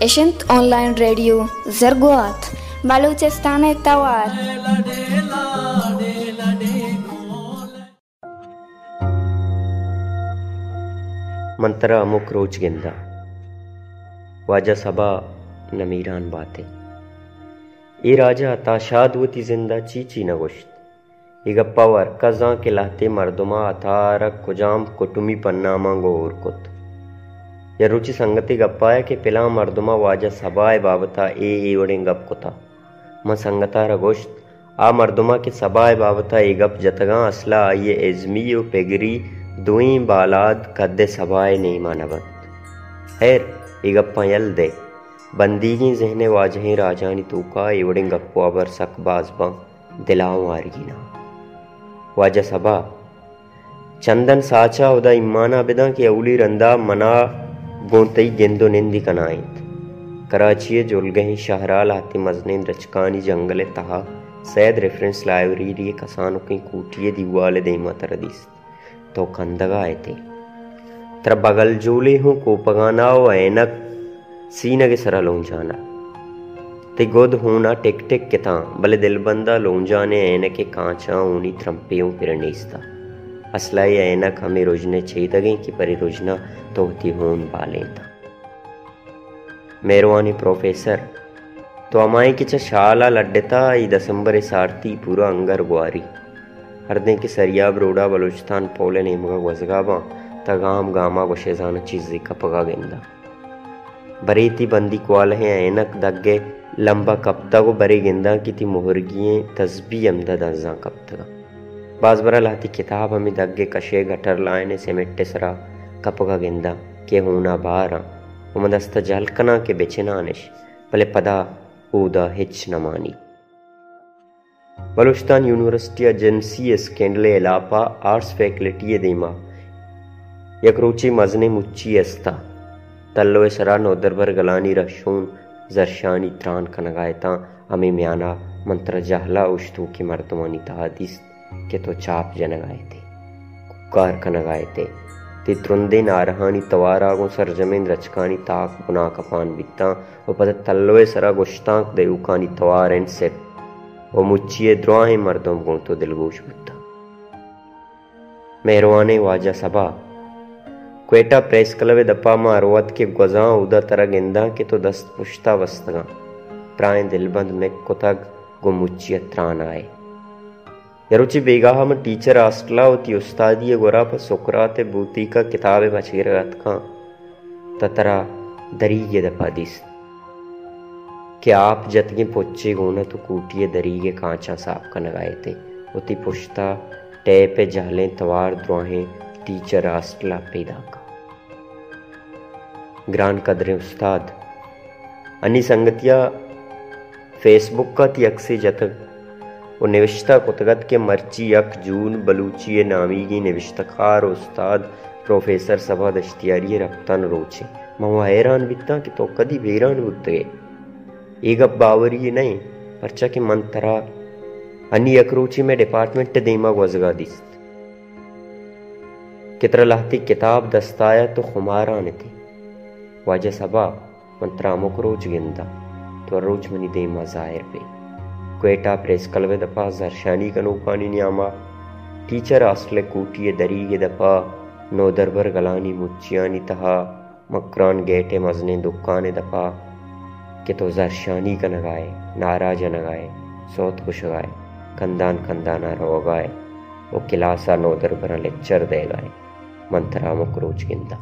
Eshent online radio Zarguat Baluchistan Tawar मंतरा अमुक रोज गिंदा, वाजा सबा नमीरान बातें। ए राजा ताशाद वती ज़िंदा चीची इगप्पा वर, कजा के लाते मर्दुमा अतारक कुजाम कुटुमी पन्नामा गोर कुत। संगति गप्पाया के पिला मर्दुमा वाजा सबाए बाबता ए एवड़े गप कुता। म संगता रगोश्त आ मर्दुमा के सबाए बाबता ए गप जतगा असला आइए एजमी पेगरी, दुई बालाद कद्दे सबाए नहीं मानवत। खैर ई गप्पा यल दे। बंदीगी जहने वाजहें राजानी तूका इवड़े गप्पो अबर सक बाजबा, दिलाओ आरगीना वाजा सबा चंदन साचा उदा इमाना बिदा के अवली रंदा मना गेंदो निंदी कनाइत कराची जुलगही शाहराल आती मजने रचकानी जंगल तहा सैद रेफरेंस लाइब्रेरी कसानों की कूटिए दीवाले देमा तरदीस्त तो कंदगा आए थे तर बगल जूली हूँ को पगाना ओ ऐनक सीन के सरा लोंजाना ते गोद होना टिक टिक के ता, बले दिल बंदा लों जाने कांचा ऊनी त्रंपियों पिरणीस्ता असला ये ऐनक हमें रोजने छेदगे की परि रोजना तो होती होन बाले था मेहरवानी प्रोफेसर तो अमाई किच शाला लड्डता ई दसंबर सारती पूरा अंगर ग्वारी हरदे के सरिया बरोड़ा बलूचिस्तान पोले नेमगा वजगाबा तगाम गामा गोशेजान चीज़ी कपगा गेंदा। बरेती बंदी क्वाल है बाज बरा लाती किताब हमें दग्गे कशे गटर लायने सिमेटे सरा, कपगा गेंदा, के होना बारा। उमदस्त जलकना के बेचनानिश भले पदा ऊदा हिच न मानी। बलूचिस्तान यूनिवर्सिटी एजेंसी स्कैंडले इलापा आर्ट्स फैकल्टी दीमा। यकरूची मजने मुच्ची अस्ता तल्लो सरा नोदरबर गलानी रशून जरशानी त्रान कनगायता, अमी म्याना मंत्र जहला उश्तू की मर्तमानी तहादिस के तो चाप जनगाए थे, कुकार कनगाए थे। ते त्रुंदे नारहानी तवारागो सरजमें रचकानी ताक बुना कपान बित्ता और पद तल्लोए सरा गुश्तांक देउकानी तवार एंड सेप वो मुच्चिए द्रोहे मर्दों को तो दिलगोश बुद्धा मेहरवाने वाजा सबा, क्वेटा प्रेस क्लब दपा मारवत के गजा उदा तरह गेंदा के तो दस्त पुश्ता वस्तगा। प्राय दिलबंद में कुतग गो मुच्चिय त्राण आए। यरुचि बेगा हम टीचर आस्टला होती उस्तादी गोरा बूती का किताबे बचे रत का ततरा दरी ये दपा दिस कि आप जतगे पोचे गोना तो कूटिए दरीगे कांचा साफ़ का नगाए थे उती पुश्ता टे पे जहलें तवार द्रोहें टीचर आस्टला पैदा का ग्रान कदरे उस्ताद अन्नी संगतिया फेसबुक का ती अक्से जतक और नविश्ता कुतगत के मर्ची यक जून बलूची नामी की नविश्तकार उस्ताद प्रोफेसर सभा दश्तियारी रफ्तान रोचे मवा हैरान बिता कि तो कदी वेरान बुद्ध गए एक अब बावरी ये नहीं परचा के मन मंतरा अन्नी अकरोची में डिपार्टमेंट टे देमा वजगा कितरा लाती किताब दस्ताया तो खुमारा ने थी वाजह सभा मंत्रामो रोच गिंदा तो रोच मनी देमा ज़ाहिर पे क्वेटा प्रेस कलवे दफ़ा जरशानी कनो पानी न्यामा, टीचर आसले कूटिए दरीगे दफ़ा नो दरबर गलानी मुच्चियानी तहा, मकरान गेटे मजने दुकाने दफ़ा कि तो जरशानी का नगाए नाराज़ नगाए सौत खुश गाए कंदान कंदाना रोगाए वो किलासा नोदर बना लेक्चर दे गाए मंत्रा मुकरोच गिंदा।